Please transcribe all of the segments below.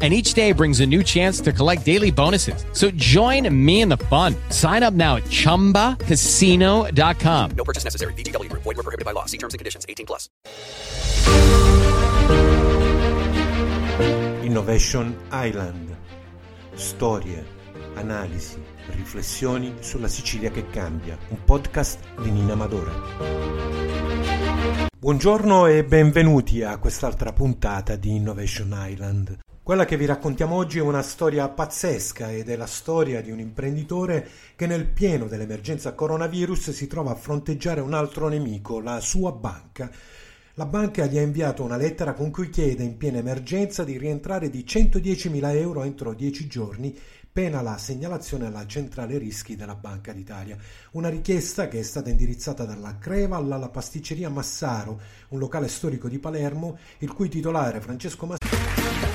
and each day brings a new chance to collect daily bonuses. So join me in the fun. Sign up now at ChumbaCasino.com. No purchase necessary. VGW Group. Void were prohibited by law. See terms and conditions. 18 plus. Innovation Island. Storie, analisi, riflessioni sulla Sicilia che cambia. Un podcast di Nina Amadore. Buongiorno e benvenuti a quest'altra puntata di Innovation Island. Quella che vi raccontiamo oggi è una storia pazzesca ed è la storia di un imprenditore che nel pieno dell'emergenza coronavirus si trova a fronteggiare un altro nemico, la sua banca. La banca gli ha inviato una lettera con cui chiede in piena emergenza di rientrare di 110.000 euro entro 10 giorni pena la segnalazione alla centrale rischi della Banca d'Italia. Una richiesta che è stata indirizzata dalla Creval alla pasticceria Massaro, un locale storico di Palermo, il cui titolare Francesco Massaro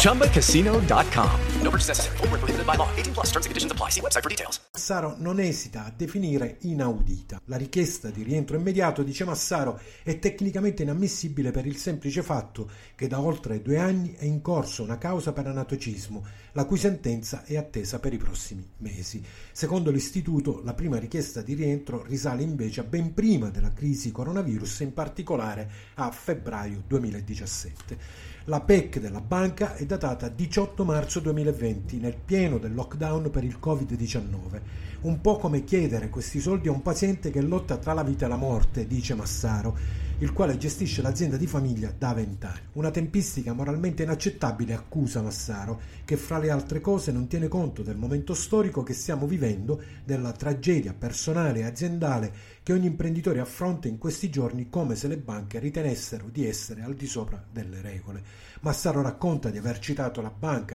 ChumbaCasino.com. No purchase necessary. Were prohibited by law. 18 plus. Terms and conditions apply. See website for details. Massaro non esita a definire inaudita. La richiesta di rientro immediato, dice Massaro, è tecnicamente inammissibile per il semplice fatto che da oltre due anni è in corso una causa per anatocismo, la cui sentenza è attesa per i prossimi mesi. Secondo l'istituto, la prima richiesta di rientro risale invece a ben prima della crisi coronavirus, in particolare a febbraio 2017. La PEC della banca è datata 18 marzo 2020, nel pieno del lockdown per il Covid-19. Un po' come chiedere questi soldi a un paziente che lotta tra la vita e la morte, dice Massaro, il quale gestisce l'azienda di famiglia da vent'anni. Una tempistica moralmente inaccettabile, accusa Massaro, che fra le altre cose non tiene conto del momento storico che stiamo vivendo, della tragedia personale e aziendale che ogni imprenditore affronta in questi giorni come se le banche ritenessero di essere al di sopra delle regole. Massaro racconta di aver citato la banca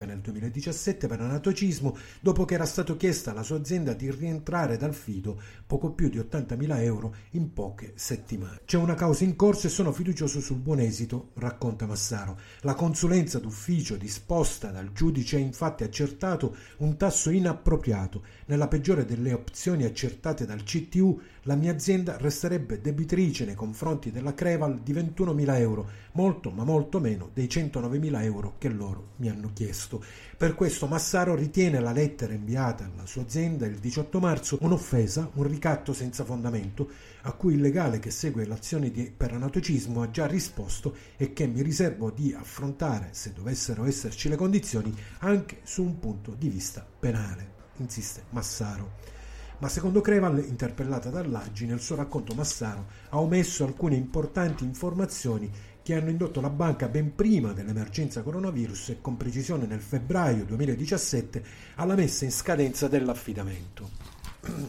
Nel 2017 per anatocismo, dopo che era stato chiesta alla sua azienda di rientrare dal fido poco più di 80.000 euro in poche settimane. C'è una causa in corso e sono fiducioso sul buon esito, racconta Massaro. La consulenza d'ufficio disposta dal giudice ha infatti accertato un tasso inappropriato. Nella peggiore delle opzioni accertate dal CTU, la mia azienda resterebbe debitrice nei confronti della Creval di 21.000 euro, molto ma molto meno dei 109.000 euro che loro mi hanno chiesto. Per questo Massaro ritiene la lettera inviata alla sua azienda il 18 marzo un'offesa, un ricatto senza fondamento, a cui il legale che segue l'azione di, per anatocismo ha già risposto e che mi riservo di affrontare, se dovessero esserci le condizioni, anche su un punto di vista penale, insiste Massaro. Ma secondo Creval, interpellata dall'Aggi, nel suo racconto Massaro ha omesso alcune importanti informazioni che hanno indotto la banca ben prima dell'emergenza coronavirus e con precisione nel febbraio 2017 alla messa in scadenza dell'affidamento.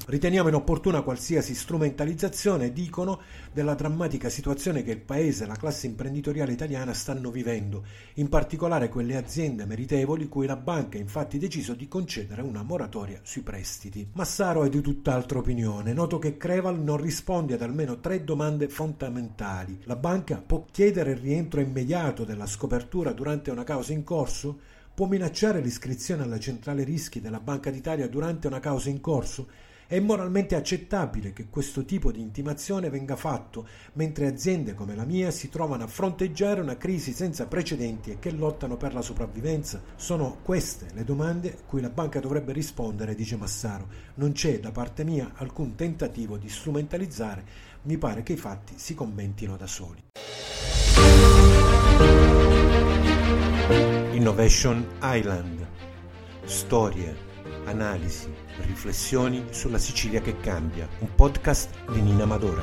Riteniamo inopportuna qualsiasi strumentalizzazione, dicono, della drammatica situazione che il Paese e la classe imprenditoriale italiana stanno vivendo, in particolare quelle aziende meritevoli cui la banca ha infatti deciso di concedere una moratoria sui prestiti. Massaro è di tutt'altra opinione. Noto che Creval non risponde ad almeno tre domande fondamentali. La banca può chiedere il rientro immediato della scopertura durante una causa in corso? Può minacciare l'iscrizione alla centrale rischi della Banca d'Italia durante una causa in corso? È moralmente accettabile che questo tipo di intimazione venga fatto mentre aziende come la mia si trovano a fronteggiare una crisi senza precedenti e che lottano per la sopravvivenza? Sono queste le domande cui la banca dovrebbe rispondere, dice Massaro. Non c'è da parte mia alcun tentativo di strumentalizzare, mi pare che i fatti si commentino da soli. Innovation Island. Storie, analisi, riflessioni sulla Sicilia che cambia. Un podcast di Nina Amadore.